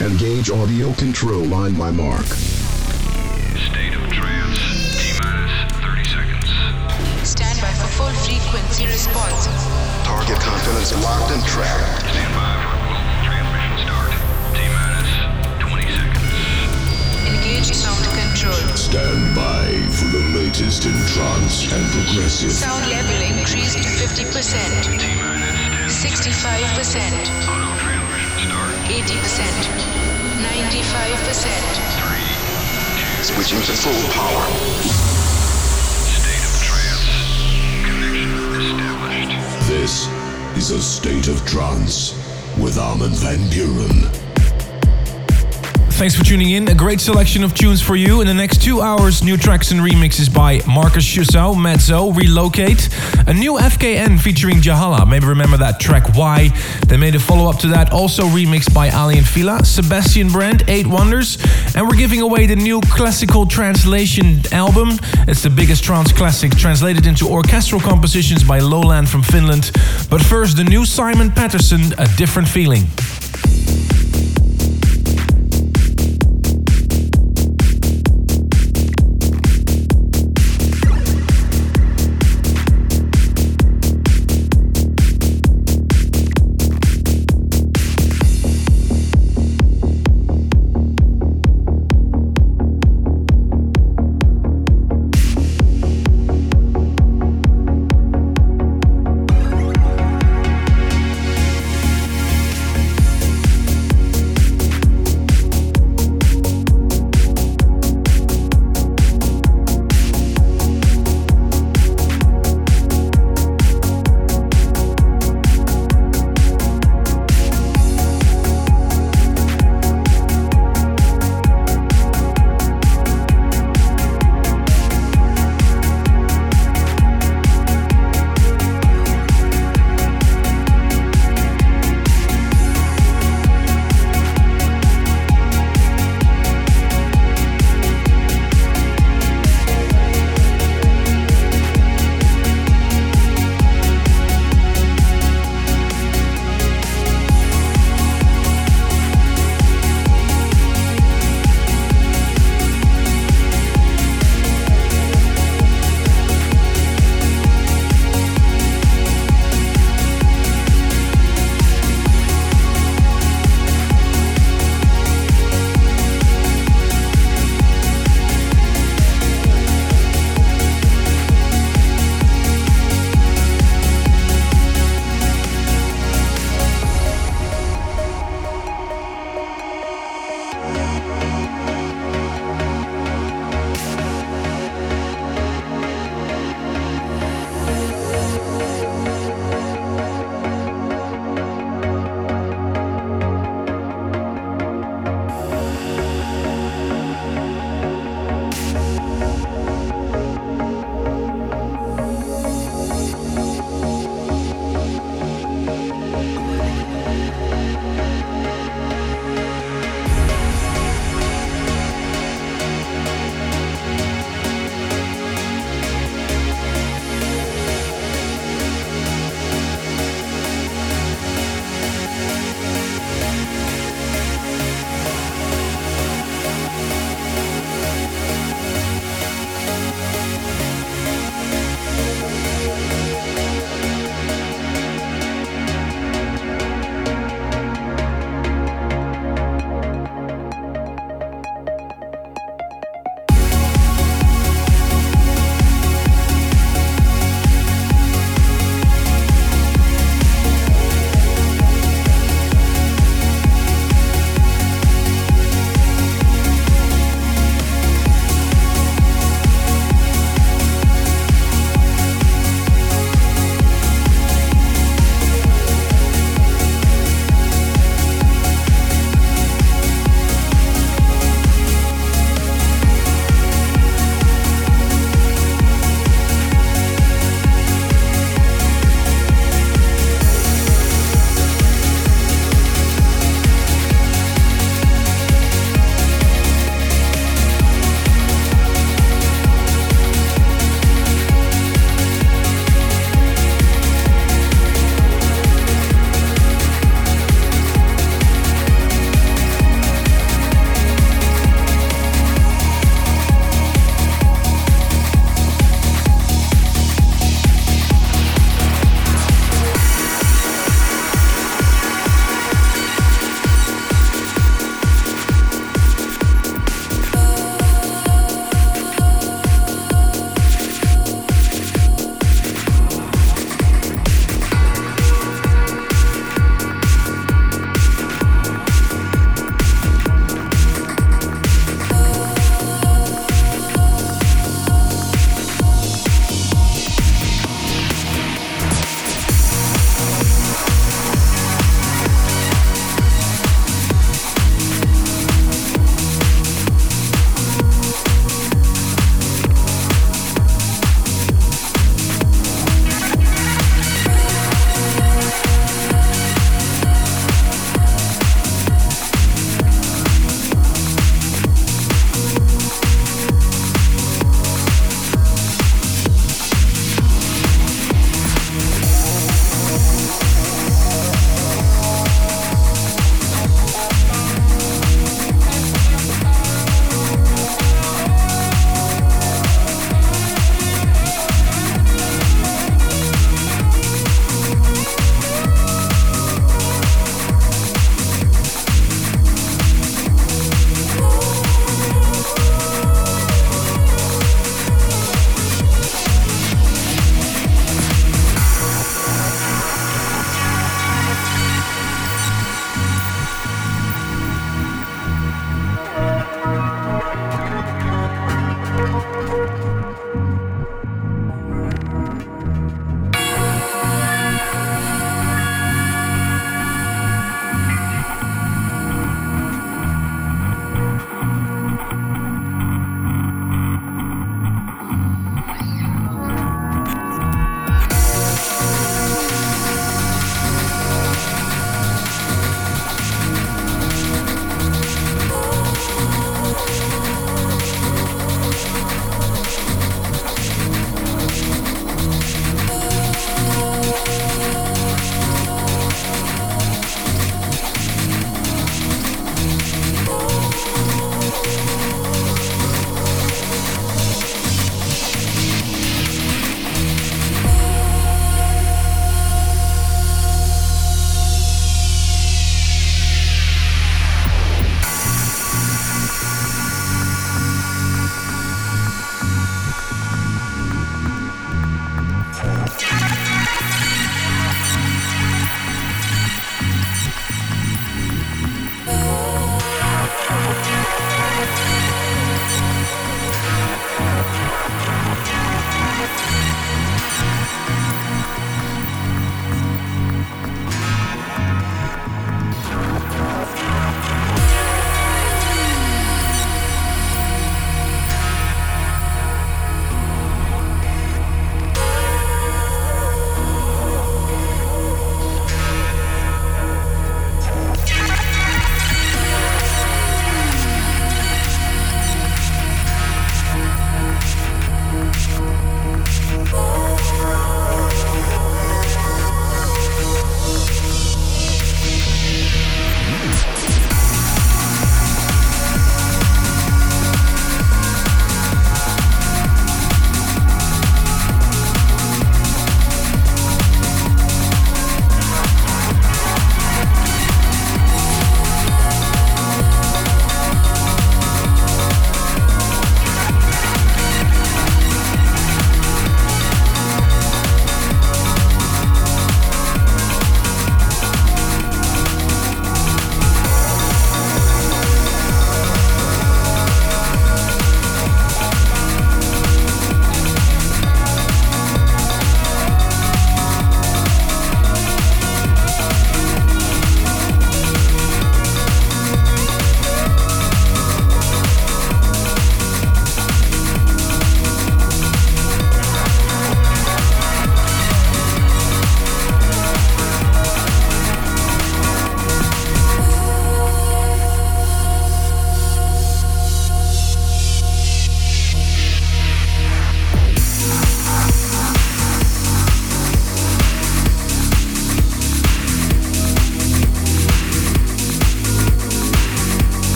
Engage audio control line by Mark. State of trance. T minus 30 seconds. Stand by for full frequency response. Target confidence locked and tracked. Stand by for global transmission start. T minus 20 seconds. Engage sound control. Stand by for the latest in trance and progressive. Sound level increased 50%, T minus 10 65%, Auto transmission start. 80%, 95%. Switching to full power. State of trance. Connection established. This is a state of trance with Armin van Buuren. Thanks for tuning in. A great selection of tunes for you. In the next two hours, new tracks and remixes by Marcus Schössow, Mezzo, Relocate. A new FKN featuring Jahala. Maybe remember that track Why. They made a follow up to that, also remixed by Aly & Fila, Sebastian Brandt, Eight Wonders. And we're giving away the new classical translation album. It's the biggest trance classic translated into orchestral compositions by Lowland from Finland. But first, the new Simon Patterson, A Different Feeling.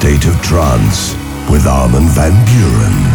State of Trance with Armin van Buuren.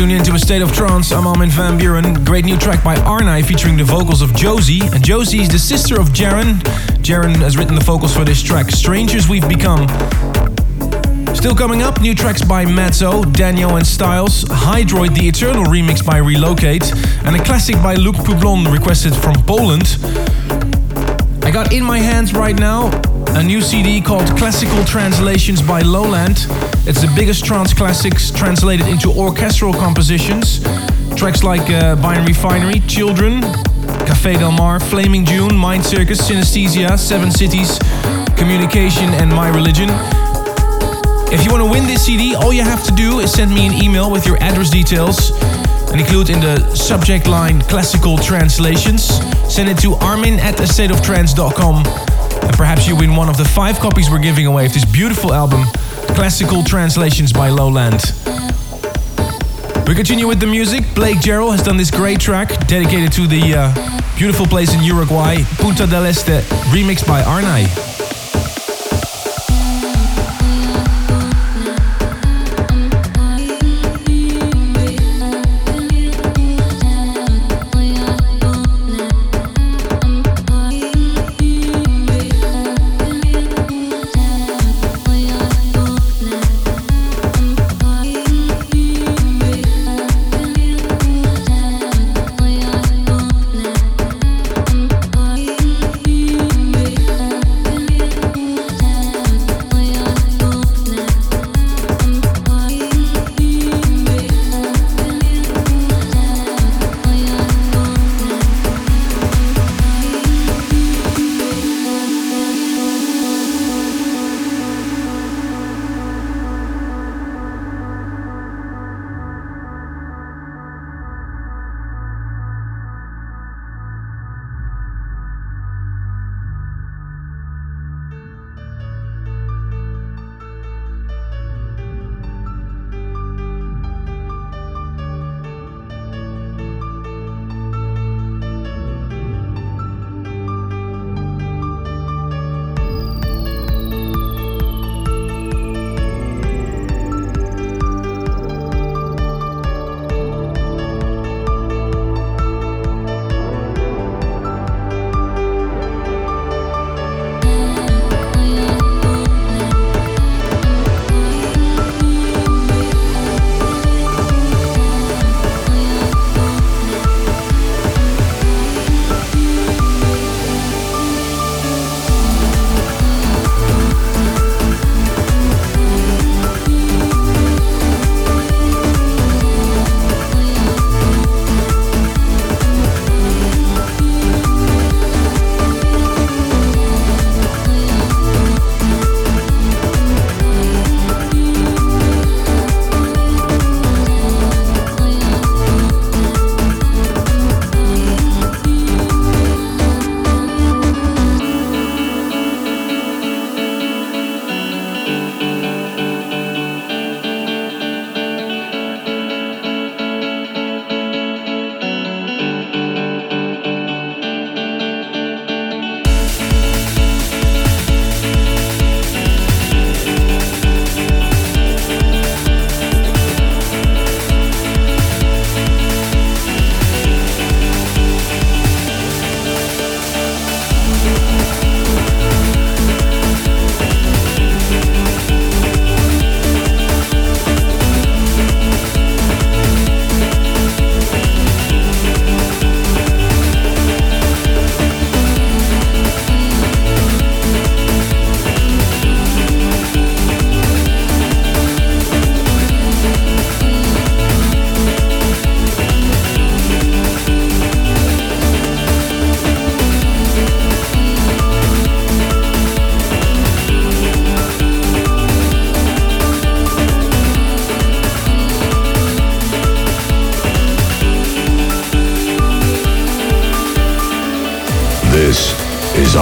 Tune into a state of trance. I'm Armin van Buuren. Great new track by Arnej featuring the vocals of Josie. And Josie is the sister of Jaren. Jaren has written the vocals for this track, Strangers We've Become. Still coming up, new tracks by Matzo, Daniel and Styles, Hydroid the Eternal remix by Relocate, and a classic by Luke Poublon requested from Poland. I got in my hands right now a new CD called Classical Translations by Lowland. It's the biggest trance classics translated into orchestral compositions. Tracks like uh, Binary Finary, Children, Cafe Del Mar, Flaming June, Mind Circus, Synesthesia, Seven Cities, Communication, and My Religion. If you want to win this CD, all you have to do is send me an email with your address details and include in the subject line classical translations. Send it to armin at astateoftrance.com and perhaps you win one of the five copies we're giving away of this beautiful album, Classical Translations by Lowland. We continue with the music. Blake Jarrell has done this great track dedicated to the uh, beautiful place in Uruguay, Punta del Este, remixed by Arnej.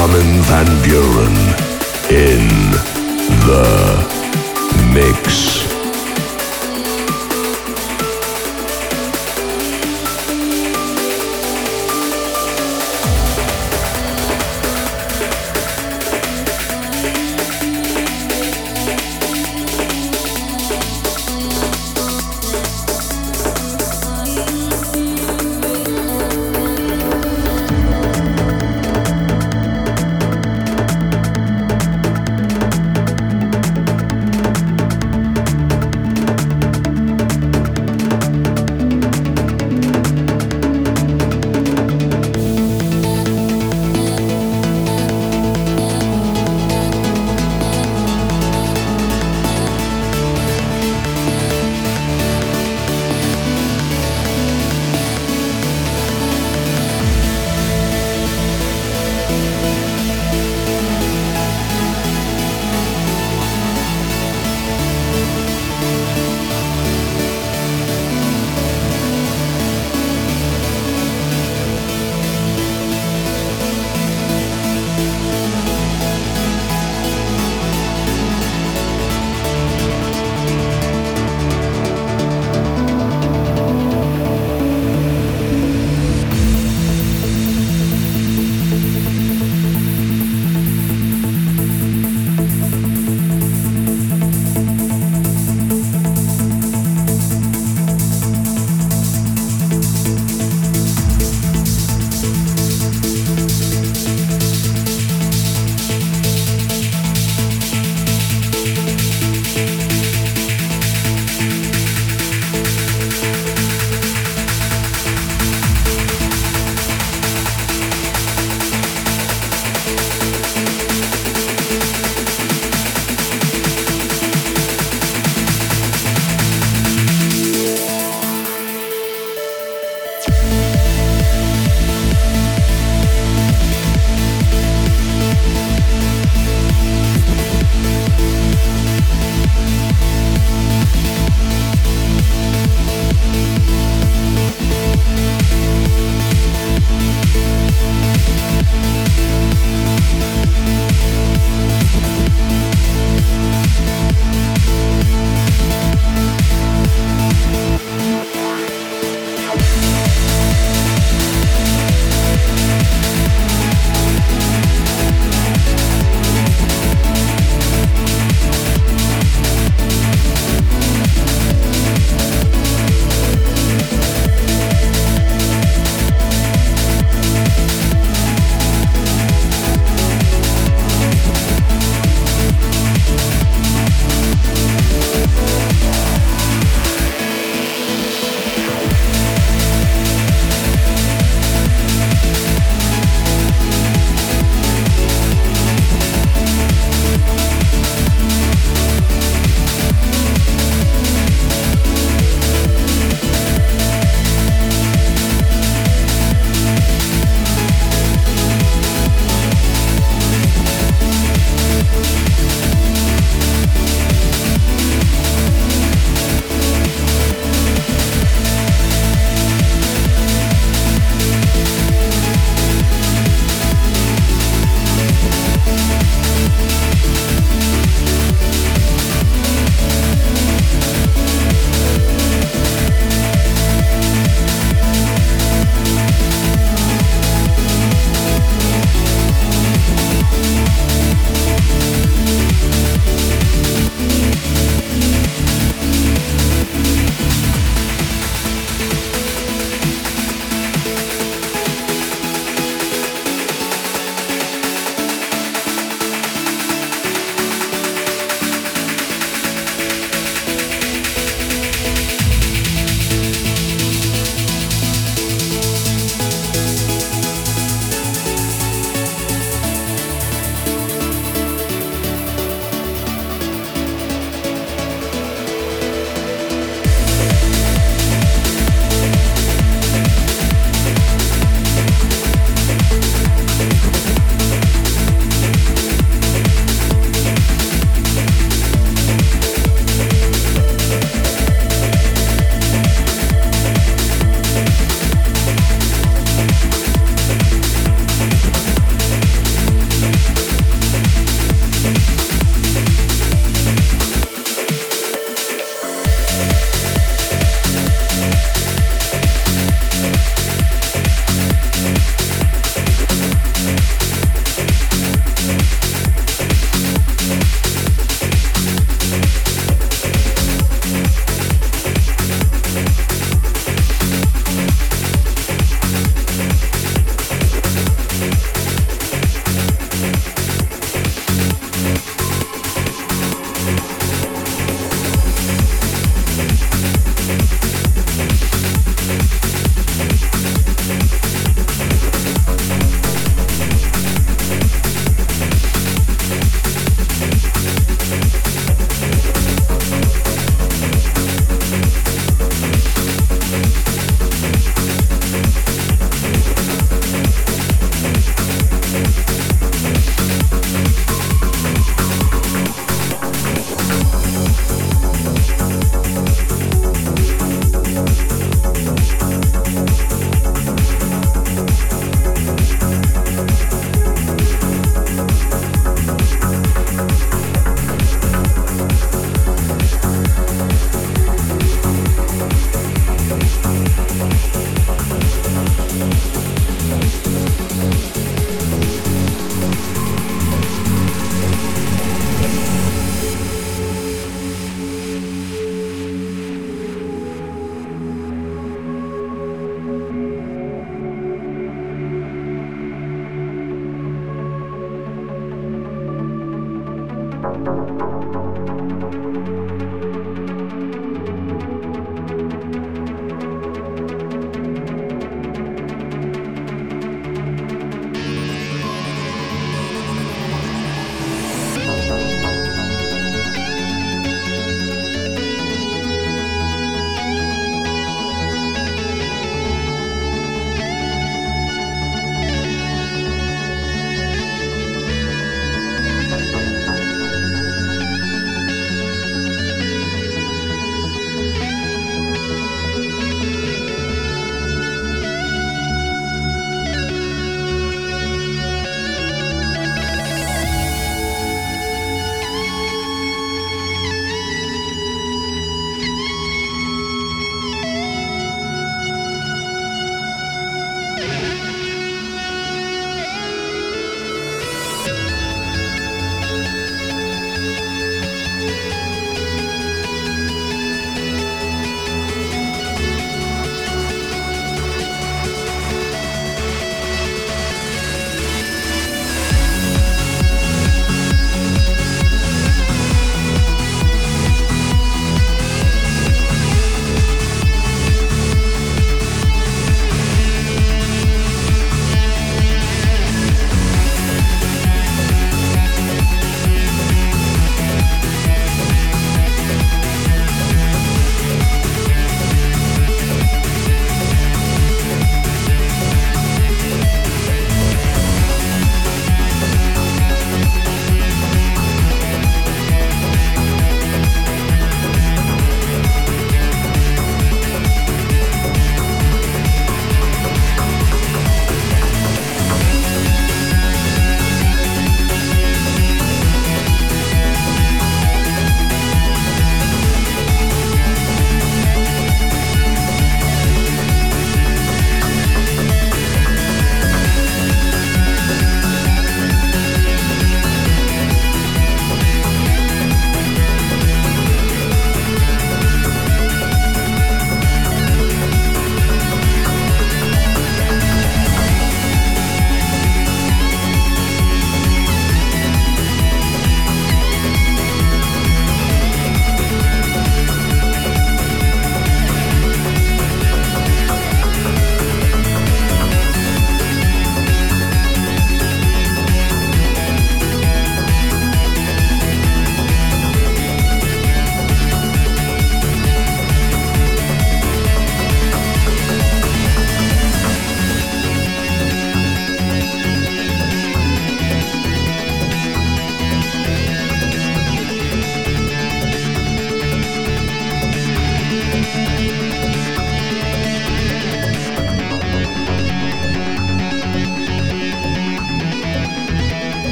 Armin van Buuren in the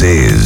is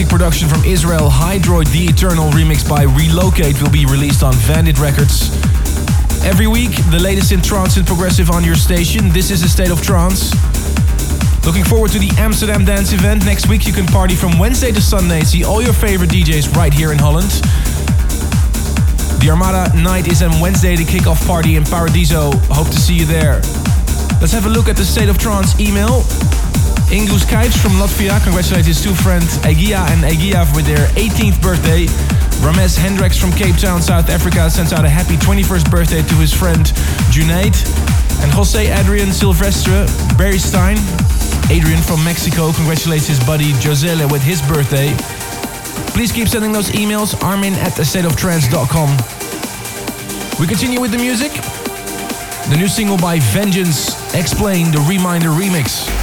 classic production from Israel, Hydroid The Eternal remix by Relocate will be released on Vandit Records. Every week, the latest in trance and progressive on your station. This is a state of trance. Looking forward to the Amsterdam Dance event. Next week, you can party from Wednesday to Sunday. See all your favorite DJs right here in Holland. The Armada night is on Wednesday, the kickoff party in Paradiso. Hope to see you there. Let's have a look at the State of Trance email. Ingus Kijps from Latvia congratulates his two friends Agia and Agia with their 18th birthday. Ramesh Hendricks from Cape Town, South Africa sends out a happy 21st birthday to his friend Junaid. And Jose Adrian Silvestre Barry Stein Adrian from Mexico congratulates his buddy Josele with his birthday. Please keep sending those emails, armin at thestateoftrance.com. We continue with the music. The new single by Vengeance, Explain the Reminder remix.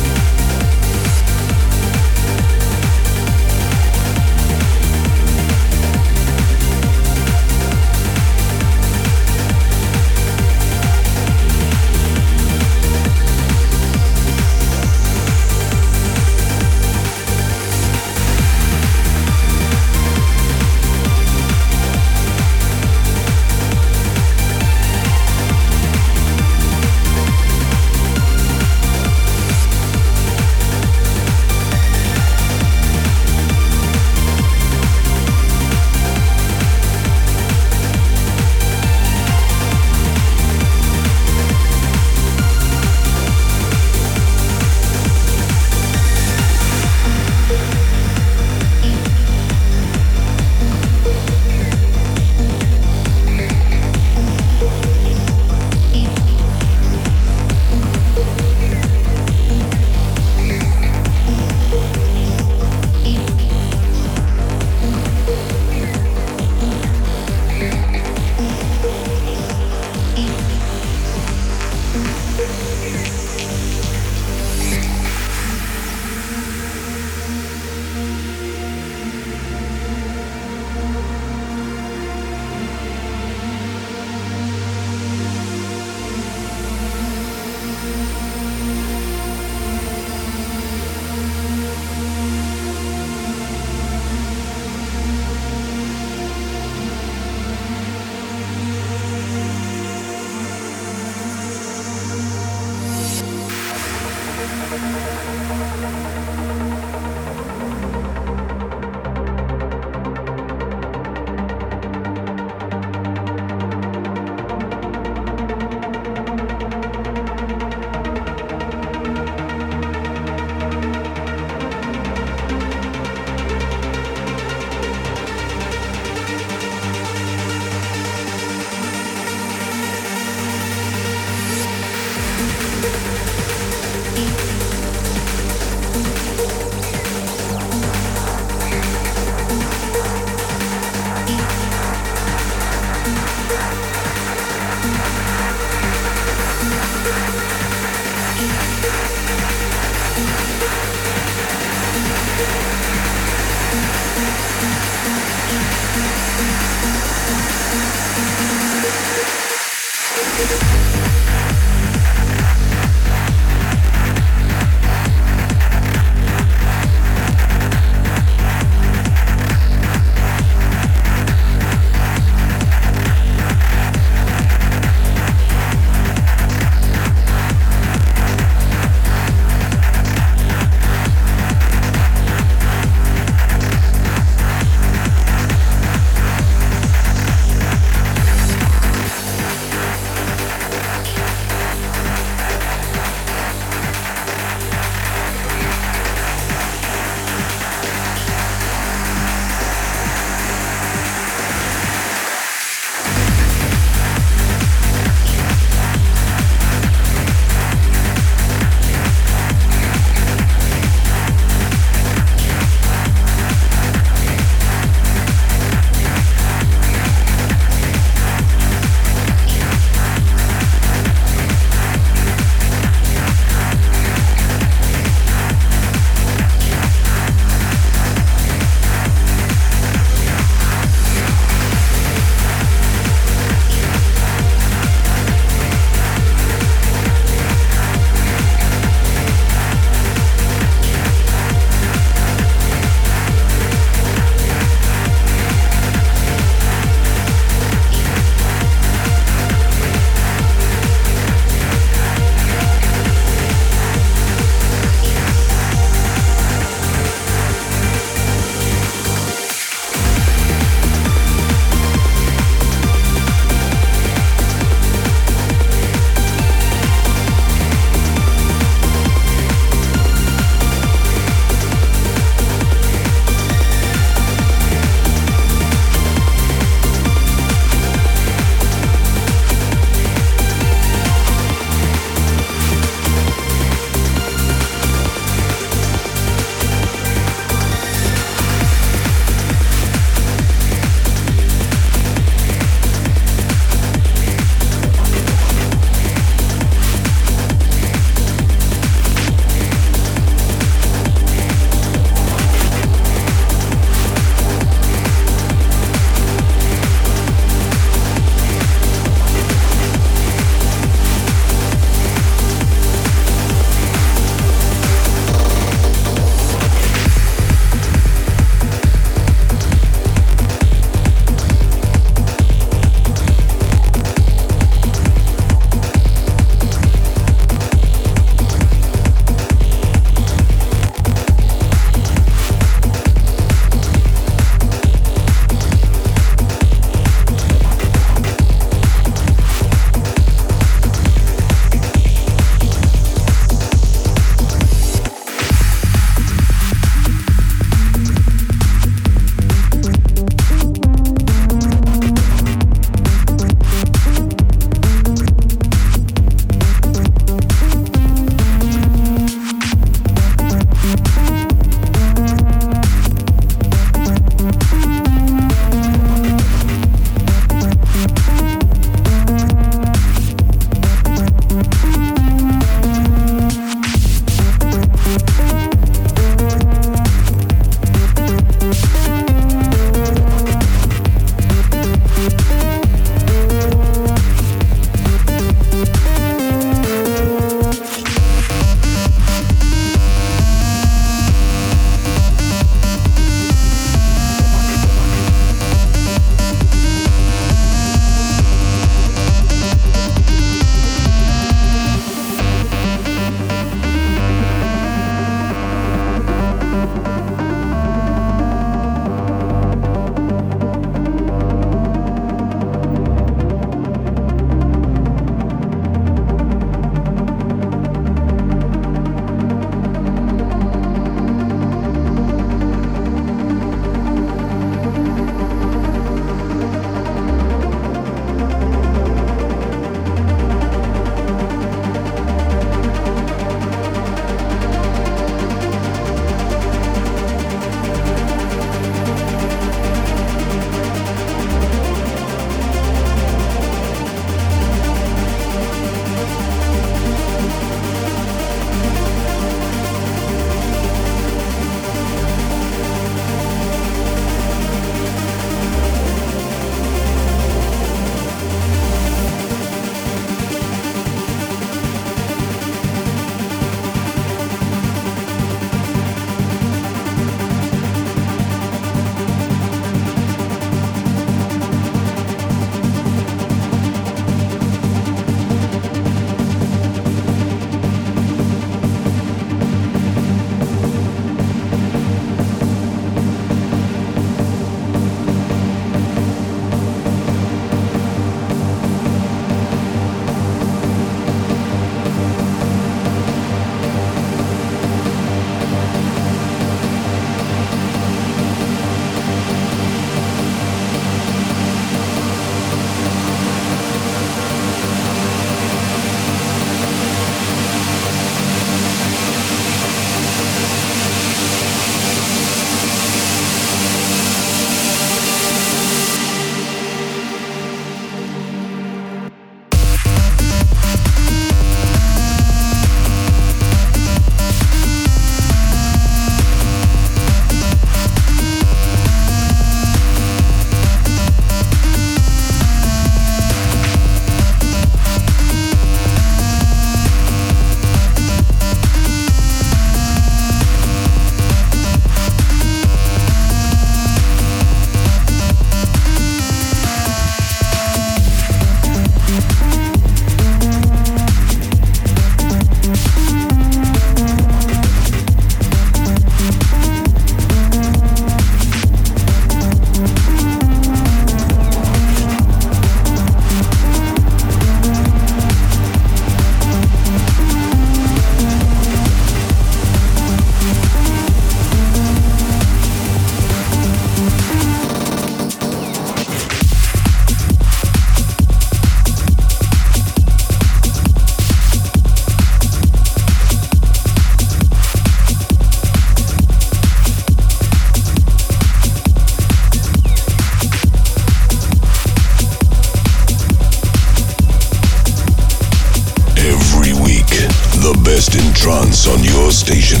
Station.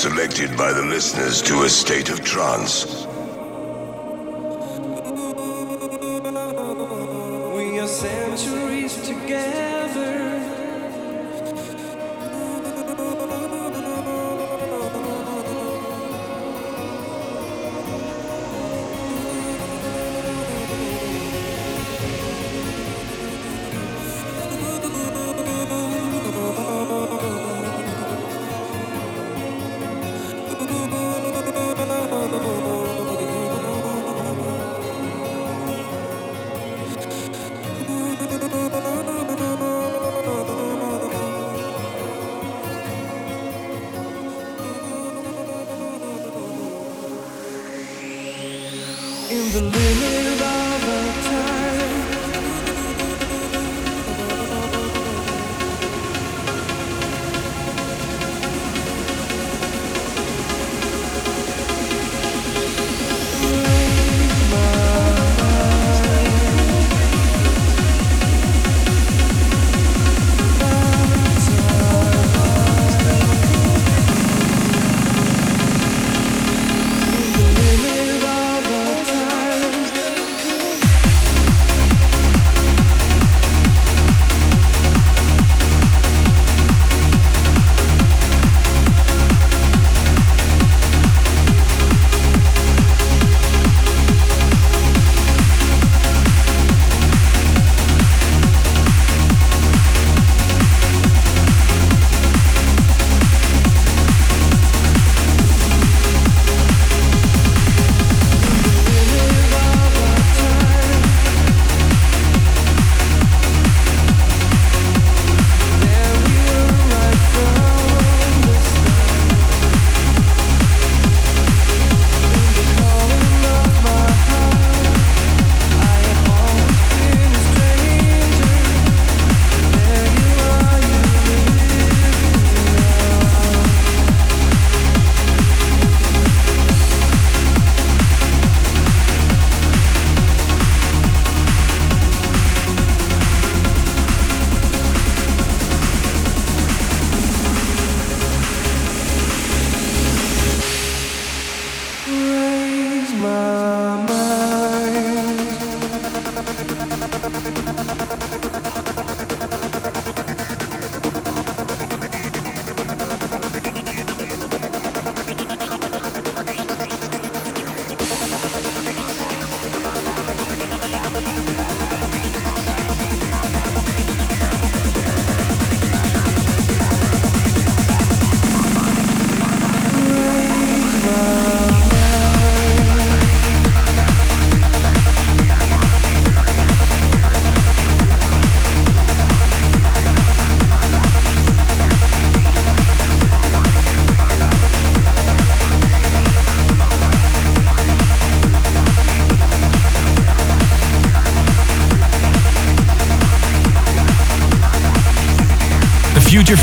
Selected by the listeners to a state of trance.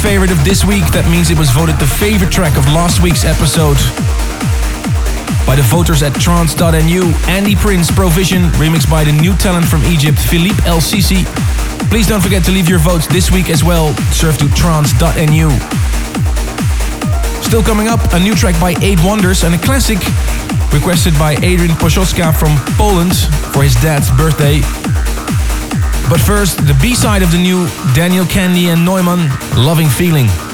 Favorite of this week. That means it was voted the favorite track of last week's episode. By the voters at trance.nu, Andy Prince Provision, remixed by the new talent from Egypt, Philippe El Sisi. Please don't forget to leave your votes this week as well. Surf to trance.nu. Still coming up, a new track by Eight Wonders and a classic requested by Adrian Poszoska from Poland for his dad's birthday. But first, the B side of the new Daniel Kandi and Neumann, Loving Feeling.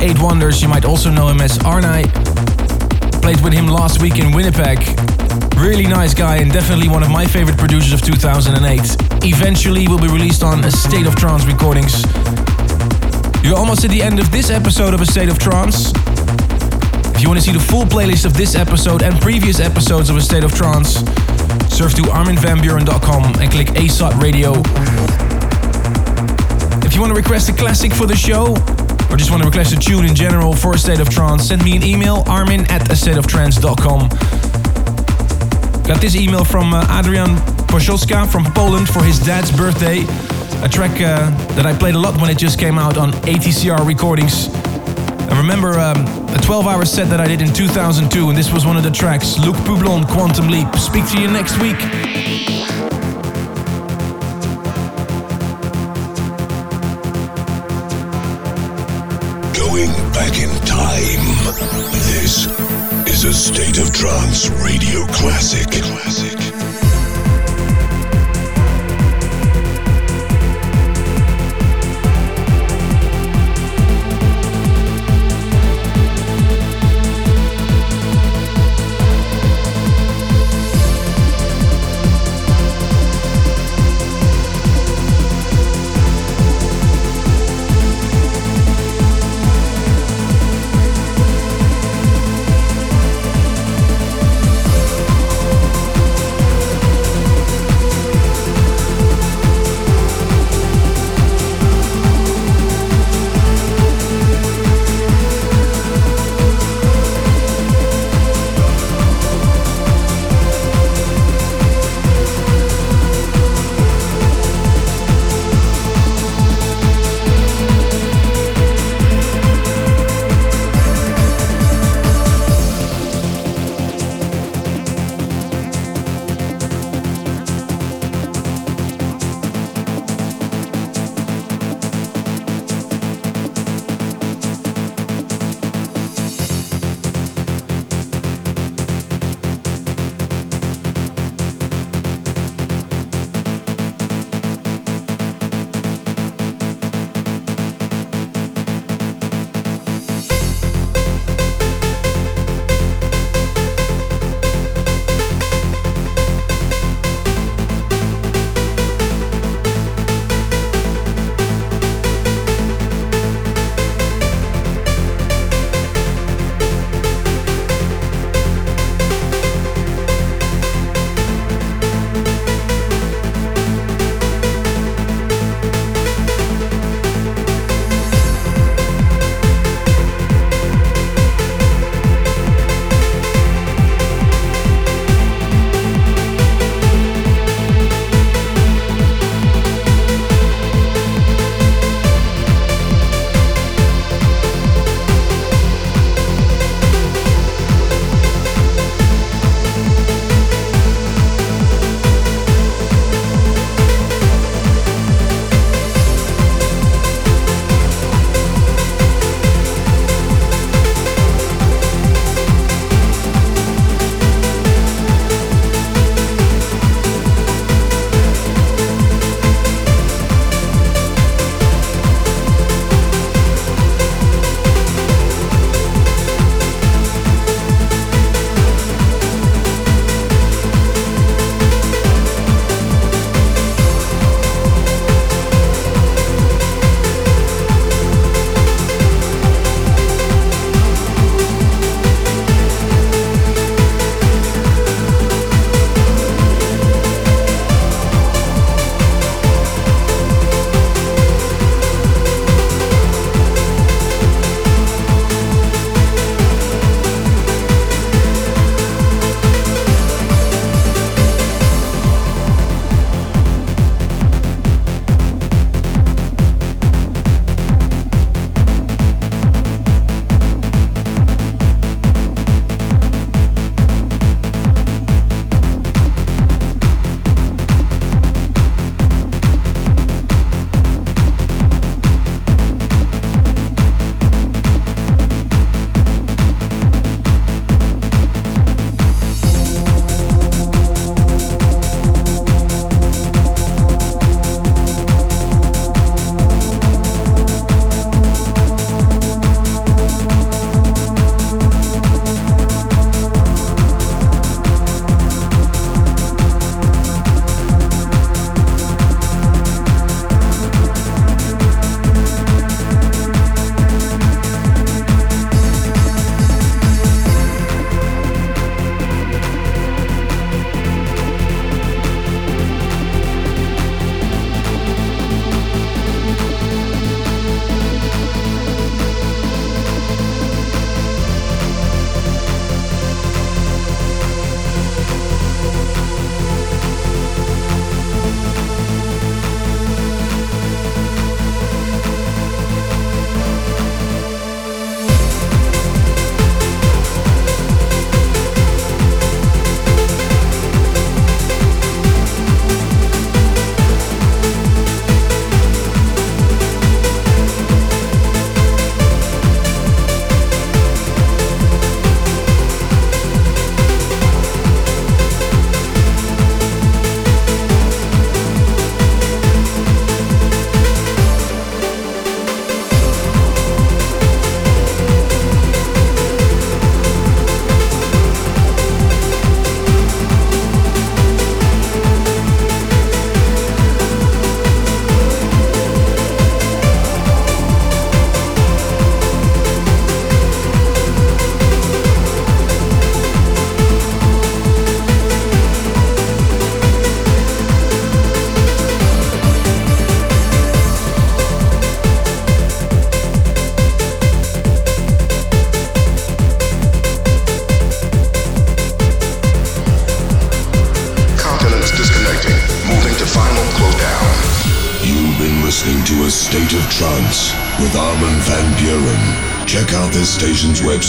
Eight Wonders. You might also know him as Arnej. Played with him last week in Winnipeg. Really nice guy and definitely one of my favorite producers of 2008. Eventually will be released on A State of Trance recordings. You're almost at the end of this episode of A State of Trance. If you want to see the full playlist of this episode and previous episodes of A State of Trance, surf to arminvanbuuren.com and click ASOT Radio. If you want to request a classic for the show, or just want to request a tune in general for A State of Trance, send me an email, armin at a state of trance.com. Got this email from uh, Adrian Poszolska from Poland for his dad's birthday. A track uh, that I played a lot when it just came out on ATCR recordings. I remember um, a 12 hour set that I did in 2002, and this was one of the tracks Luc Poublon, Quantum Leap. Speak to you next week. Back in time. This is a State of Trance Radio Classic. Classic.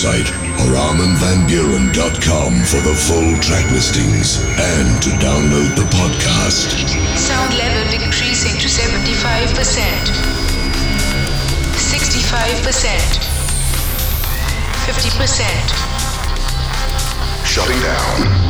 Website or arminvanbuuren.com for the full track listings and to download the podcast. Sound level decreasing to 75%. 65%. 50%. Shutting down.